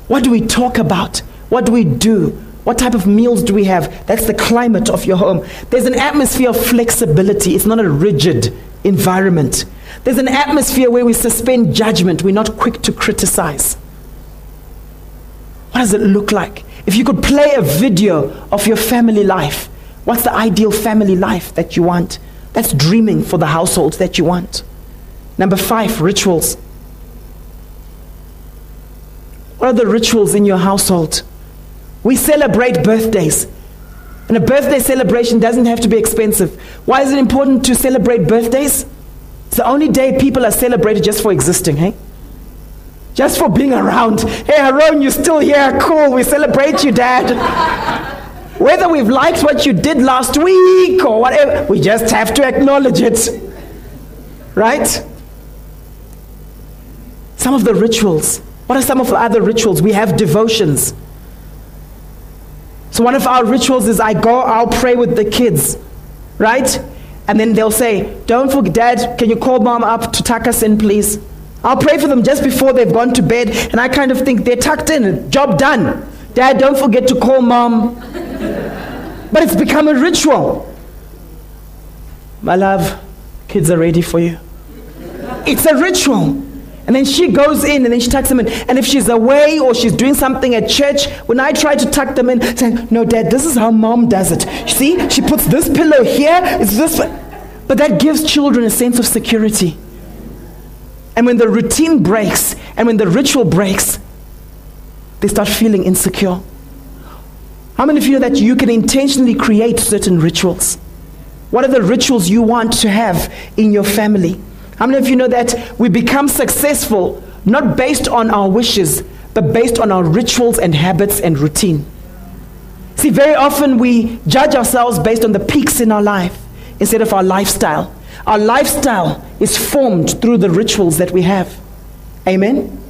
What do we talk about? What do we do? What type of meals do we have? That's the climate of your home. There's an atmosphere of flexibility. It's not a rigid environment. There's an atmosphere where we suspend judgment. We're not quick to criticize. What does it look like? If you could play a video of your family life, what's the ideal family life that you want? That's dreaming for the households that you want. Number five, rituals. What are the rituals in your household? We celebrate birthdays. And a birthday celebration doesn't have to be expensive. Why is it important to celebrate birthdays? It's the only day people are celebrated just for existing, hey? Just for being around. Hey, Aaron, you're still here. Cool. We celebrate you, Dad. Whether we've liked what you did last week or whatever, we just have to acknowledge it. Right? Some of the rituals. What are some of the other rituals? We have devotions. So one of our rituals is I go, I'll pray with the kids, right? And then they'll say, Don't forget, Dad, can you call mom up to tuck us in, please? I'll pray for them just before they've gone to bed, and I kind of think they're tucked in, job done. Dad, don't forget to call mom. [LAUGHS] but it's become a ritual. My love, kids are ready for you. It's a ritual. And then she goes in and then she tucks them in. And if she's away or she's doing something at church, when I try to tuck them in, saying, No, dad, this is how mom does it. See, she puts this pillow here, it's this. But that gives children a sense of security. And when the routine breaks and when the ritual breaks, they start feeling insecure. How many of you know that you can intentionally create certain rituals? What are the rituals you want to have in your family? How many of you know that we become successful not based on our wishes, but based on our rituals and habits and routine? See, very often we judge ourselves based on the peaks in our life instead of our lifestyle. Our lifestyle is formed through the rituals that we have. Amen?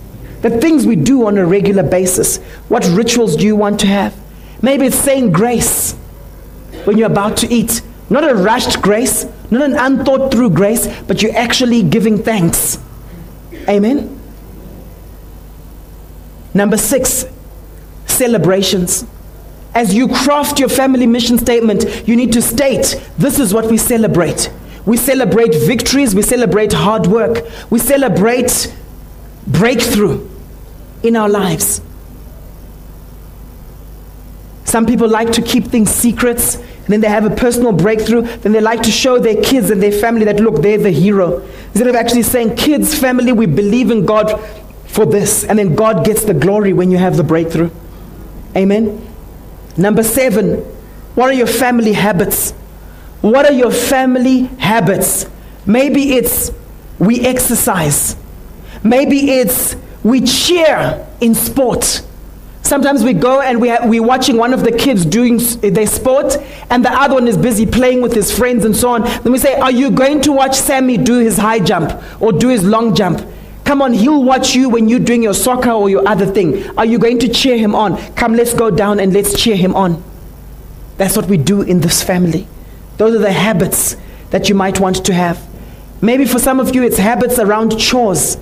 The things we do on a regular basis. What rituals do you want to have? Maybe it's saying grace when you're about to eat. Not a rushed grace, not an unthought through grace, but you're actually giving thanks. Amen. Number six, celebrations. As you craft your family mission statement, you need to state this is what we celebrate. We celebrate victories, we celebrate hard work, we celebrate breakthrough in our lives. Some people like to keep things secrets then they have a personal breakthrough, then they like to show their kids and their family that, look, they're the hero. Instead of actually saying, kids, family, we believe in God for this. And then God gets the glory when you have the breakthrough. Amen. Number seven, what are your family habits? What are your family habits? Maybe it's we exercise. Maybe it's we cheer in sport. Sometimes we go and we are, we're watching one of the kids doing their sport, and the other one is busy playing with his friends and so on. Then we say, Are you going to watch Sammy do his high jump or do his long jump? Come on, he'll watch you when you're doing your soccer or your other thing. Are you going to cheer him on? Come, let's go down and let's cheer him on. That's what we do in this family. Those are the habits that you might want to have. Maybe for some of you, it's habits around chores.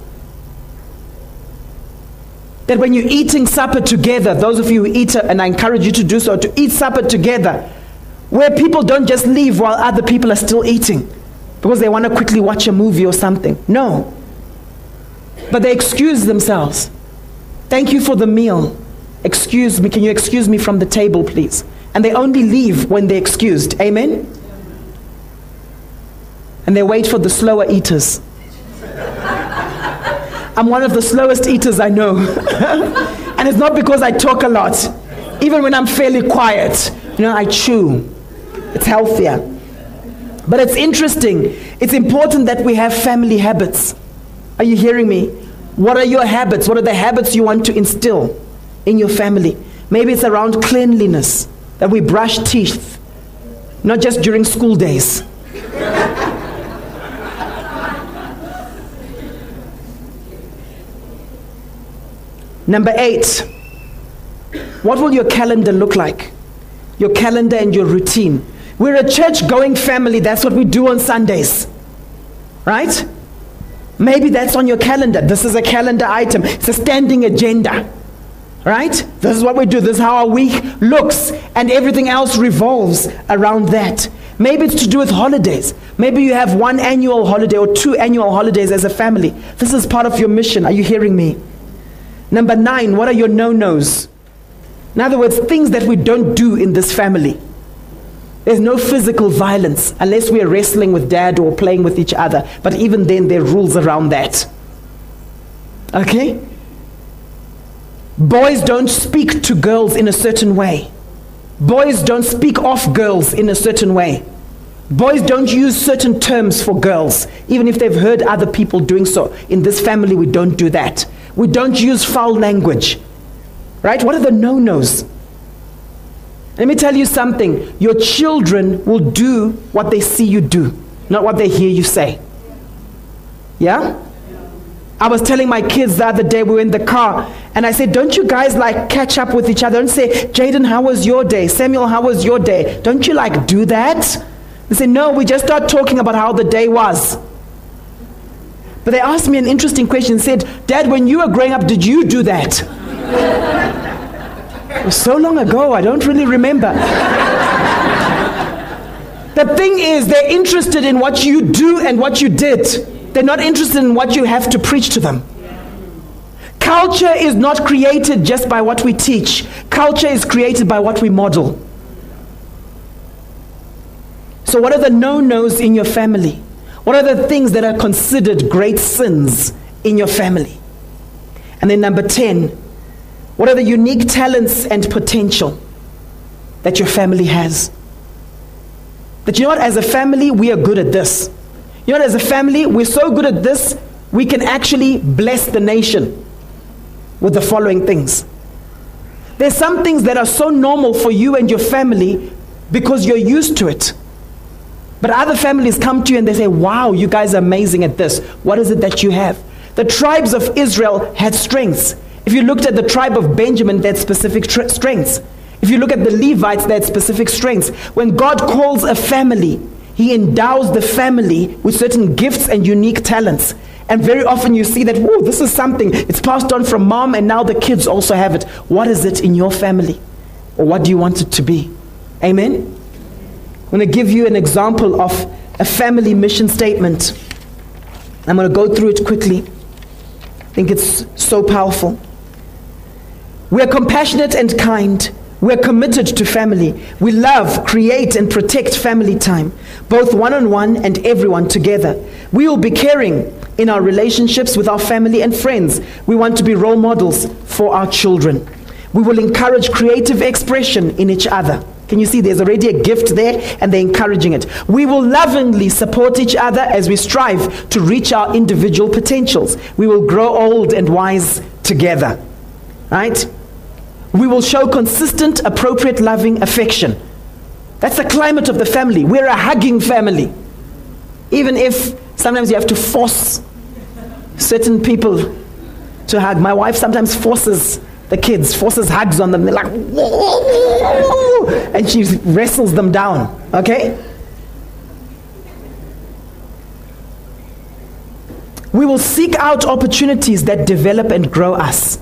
That when you're eating supper together, those of you who eat, and I encourage you to do so, to eat supper together, where people don't just leave while other people are still eating because they want to quickly watch a movie or something. No. But they excuse themselves. Thank you for the meal. Excuse me. Can you excuse me from the table, please? And they only leave when they're excused. Amen? And they wait for the slower eaters. I'm one of the slowest eaters I know. [LAUGHS] and it's not because I talk a lot. Even when I'm fairly quiet, you know, I chew. It's healthier. But it's interesting. It's important that we have family habits. Are you hearing me? What are your habits? What are the habits you want to instill in your family? Maybe it's around cleanliness, that we brush teeth, not just during school days. Number eight, what will your calendar look like? Your calendar and your routine. We're a church going family. That's what we do on Sundays. Right? Maybe that's on your calendar. This is a calendar item, it's a standing agenda. Right? This is what we do. This is how our week looks, and everything else revolves around that. Maybe it's to do with holidays. Maybe you have one annual holiday or two annual holidays as a family. This is part of your mission. Are you hearing me? Number nine, what are your no nos? In other words, things that we don't do in this family. There's no physical violence unless we are wrestling with dad or playing with each other. But even then, there are rules around that. Okay? Boys don't speak to girls in a certain way. Boys don't speak off girls in a certain way. Boys don't use certain terms for girls, even if they've heard other people doing so. In this family, we don't do that. We don't use foul language. Right? What are the no nos? Let me tell you something. Your children will do what they see you do, not what they hear you say. Yeah? I was telling my kids the other day, we were in the car, and I said, Don't you guys like catch up with each other and say, Jaden, how was your day? Samuel, how was your day? Don't you like do that? They say, No, we just start talking about how the day was. But they asked me an interesting question. Said, Dad, when you were growing up, did you do that? so long ago, I don't really remember. the thing is, they're interested in what you do and what you did. They're not interested in what you have to preach to them. Culture is not created just by what we teach, culture is created by what we model. So, what are the no nos in your family? What are the things that are considered great sins in your family? And then, number 10, what are the unique talents and potential that your family has? That you know what, as a family, we are good at this. You know what, as a family, we're so good at this, we can actually bless the nation with the following things. There's some things that are so normal for you and your family because you're used to it. But other families come to you and they say, Wow, you guys are amazing at this. What is it that you have? The tribes of Israel had strengths. If you looked at the tribe of Benjamin, they had specific tr- strengths. If you look at the Levites, they had specific strengths. When God calls a family, He endows the family with certain gifts and unique talents. And very often you see that, whoa, this is something. It's passed on from mom, and now the kids also have it. What is it in your family? Or what do you want it to be? Amen? I'm going to give you an example of a family mission statement. I'm going to go through it quickly. I think it's so powerful. We're compassionate and kind. We're committed to family. We love, create, and protect family time, both one on one and everyone together. We will be caring in our relationships with our family and friends. We want to be role models for our children. We will encourage creative expression in each other. Can you see there's already a gift there and they're encouraging it? We will lovingly support each other as we strive to reach our individual potentials. We will grow old and wise together. Right? We will show consistent, appropriate, loving affection. That's the climate of the family. We're a hugging family. Even if sometimes you have to force certain people to hug. My wife sometimes forces the kids forces hugs on them. They're like, Whoa! and she wrestles them down. Okay? We will seek out opportunities that develop and grow us.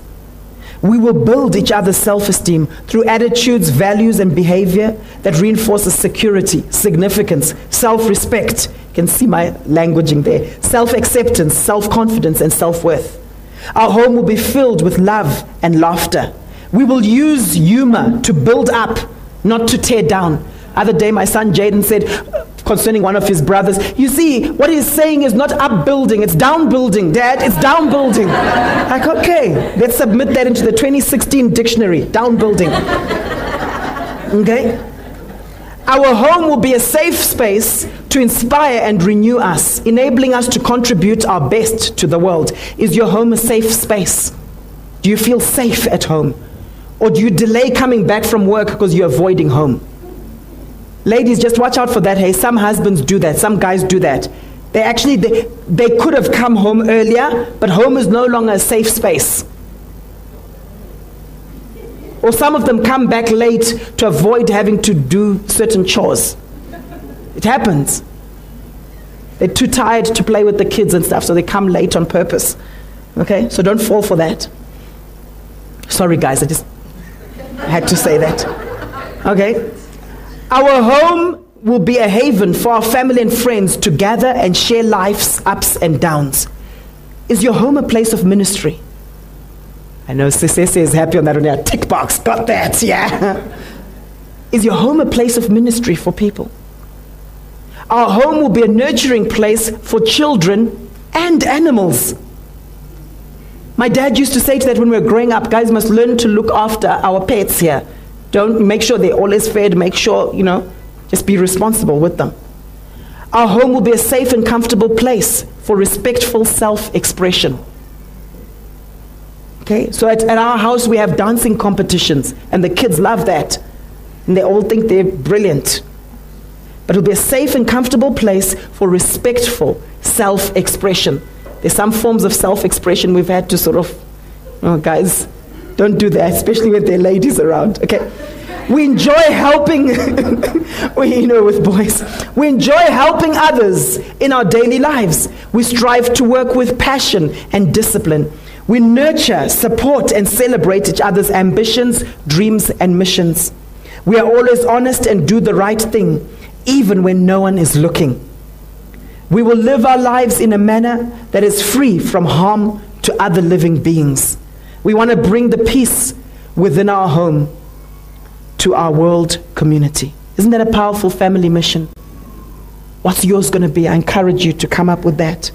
We will build each other's self esteem through attitudes, values, and behavior that reinforces security, significance, self respect. You can see my languaging there. Self acceptance, self confidence, and self worth. Our home will be filled with love and laughter. We will use humor to build up, not to tear down. Other day, my son Jaden said uh, concerning one of his brothers, You see, what he's saying is not upbuilding, it's down building, Dad, it's down building. [LAUGHS] like, okay, let's submit that into the 2016 dictionary, down building. [LAUGHS] Okay? Our home will be a safe space to inspire and renew us, enabling us to contribute our best to the world. Is your home a safe space? Do you feel safe at home? Or do you delay coming back from work because you're avoiding home? Ladies, just watch out for that. Hey, some husbands do that. Some guys do that. They actually they, they could have come home earlier, but home is no longer a safe space. Or some of them come back late to avoid having to do certain chores. It happens. They're too tired to play with the kids and stuff, so they come late on purpose. Okay? So don't fall for that. Sorry, guys, I just had to say that. Okay? Our home will be a haven for our family and friends to gather and share life's ups and downs. Is your home a place of ministry? I know Sisese is happy on that one. Yeah, tick box, got that, yeah. [LAUGHS] Is your home a place of ministry for people? Our home will be a nurturing place for children and animals. My dad used to say to that when we were growing up, guys must learn to look after our pets here. Don't make sure they're always fed, make sure, you know, just be responsible with them. Our home will be a safe and comfortable place for respectful self expression. Okay, so at, at our house we have dancing competitions, and the kids love that. And they all think they're brilliant. But it'll be a safe and comfortable place for respectful self expression. There's some forms of self expression we've had to sort of, oh, guys, don't do that, especially with their ladies around. Okay. We enjoy helping, [LAUGHS] we, you know, with boys. We enjoy helping others in our daily lives. We strive to work with passion and discipline. We nurture, support, and celebrate each other's ambitions, dreams, and missions. We are always honest and do the right thing, even when no one is looking. We will live our lives in a manner that is free from harm to other living beings. We want to bring the peace within our home to our world community. Isn't that a powerful family mission? What's yours going to be? I encourage you to come up with that.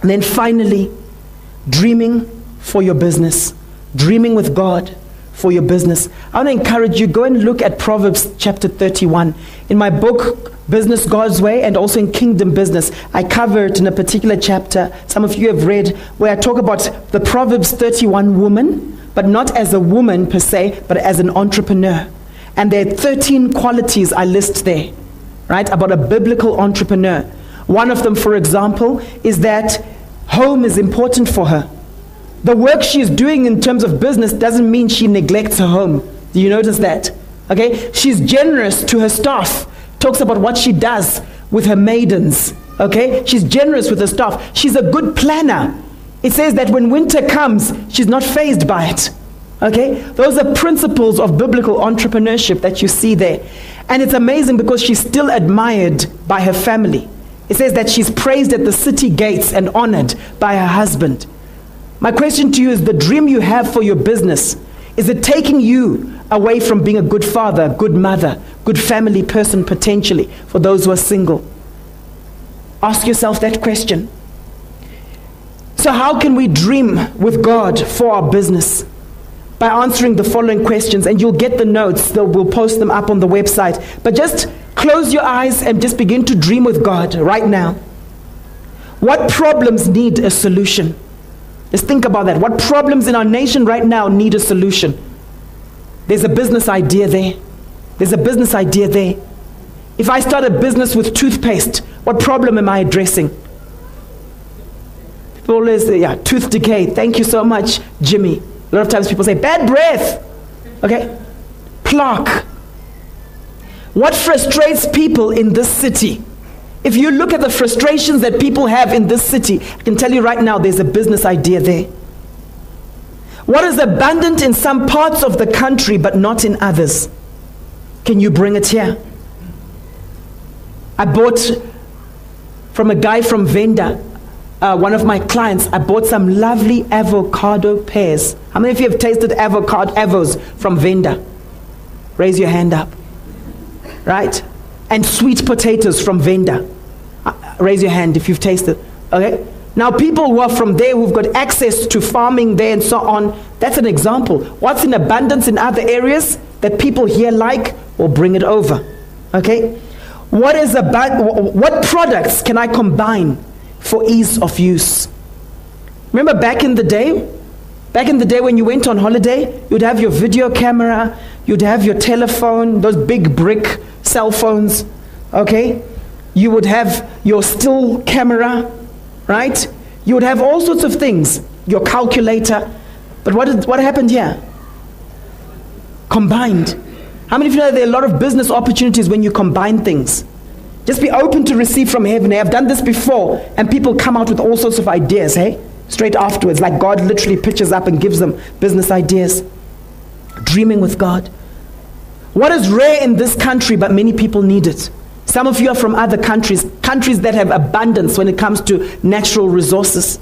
And then finally, dreaming for your business, dreaming with God for your business. I want to encourage you go and look at Proverbs chapter 31. In my book Business God's Way and also in Kingdom Business, I cover it in a particular chapter. Some of you have read where I talk about the Proverbs 31 woman, but not as a woman per se, but as an entrepreneur. And there are 13 qualities I list there, right, about a biblical entrepreneur. One of them, for example, is that home is important for her. The work she is doing in terms of business doesn't mean she neglects her home. Do you notice that? Okay? She's generous to her staff. Talks about what she does with her maidens. Okay? She's generous with her staff. She's a good planner. It says that when winter comes, she's not phased by it. Okay? Those are principles of biblical entrepreneurship that you see there. And it's amazing because she's still admired by her family. It says that she's praised at the city gates and honored by her husband. My question to you is the dream you have for your business, is it taking you away from being a good father, good mother, good family person potentially for those who are single? Ask yourself that question. So, how can we dream with God for our business? By answering the following questions, and you'll get the notes, we'll post them up on the website. But just close your eyes and just begin to dream with God right now. What problems need a solution? Just think about that. What problems in our nation right now need a solution? There's a business idea there. There's a business idea there. If I start a business with toothpaste, what problem am I addressing? People always say, yeah, tooth decay. Thank you so much, Jimmy. A lot of times people say, bad breath. Okay? Plaque. What frustrates people in this city? If you look at the frustrations that people have in this city, I can tell you right now there's a business idea there. What is abundant in some parts of the country but not in others? Can you bring it here? I bought from a guy from Venda, uh, one of my clients, I bought some lovely avocado pears. How many of you have tasted avocado avos from Venda? Raise your hand up. Right? And sweet potatoes from Venda. Uh, raise your hand if you've tasted. Okay? Now, people who are from there who've got access to farming there and so on, that's an example. What's in abundance in other areas that people here like, will bring it over. Okay? What is about what products can I combine for ease of use? Remember back in the day? Back in the day when you went on holiday, you'd have your video camera, you'd have your telephone, those big brick cell phones, okay? You would have your still camera, right? You would have all sorts of things, your calculator. But what, did, what happened here? Combined. How many of you know there are a lot of business opportunities when you combine things? Just be open to receive from heaven. I've done this before, and people come out with all sorts of ideas, hey? Straight afterwards, like God literally pitches up and gives them business ideas. Dreaming with God. What is rare in this country, but many people need it? Some of you are from other countries, countries that have abundance when it comes to natural resources.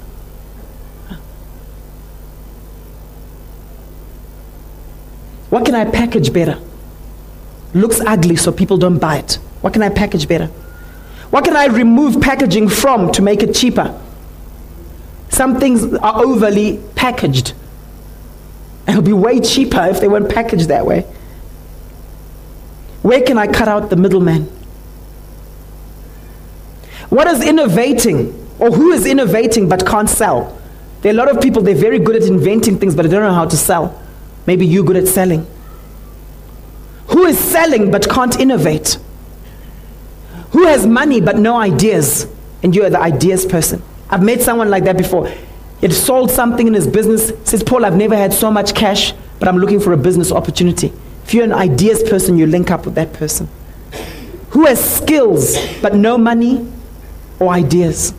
What can I package better? Looks ugly, so people don't buy it. What can I package better? What can I remove packaging from to make it cheaper? Some things are overly packaged. It'll be way cheaper if they weren't packaged that way. Where can I cut out the middleman? What is innovating? Or who is innovating but can't sell? There are a lot of people, they're very good at inventing things, but they don't know how to sell. Maybe you're good at selling. Who is selling but can't innovate? Who has money but no ideas? And you are the ideas person. I've met someone like that before. He sold something in his business. Says, Paul, I've never had so much cash, but I'm looking for a business opportunity. If you're an ideas person, you link up with that person. Who has skills but no money or ideas?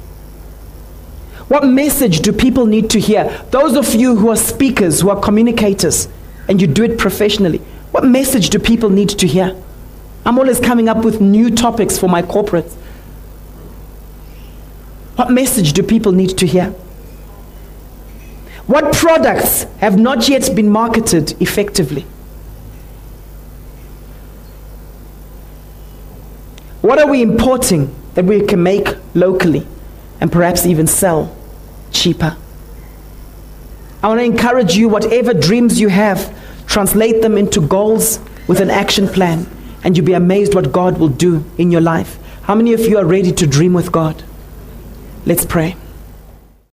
What message do people need to hear? Those of you who are speakers, who are communicators, and you do it professionally, what message do people need to hear? I'm always coming up with new topics for my corporates. What message do people need to hear? What products have not yet been marketed effectively? What are we importing that we can make locally and perhaps even sell cheaper? I want to encourage you, whatever dreams you have, translate them into goals with an action plan, and you'll be amazed what God will do in your life. How many of you are ready to dream with God? Let's pray.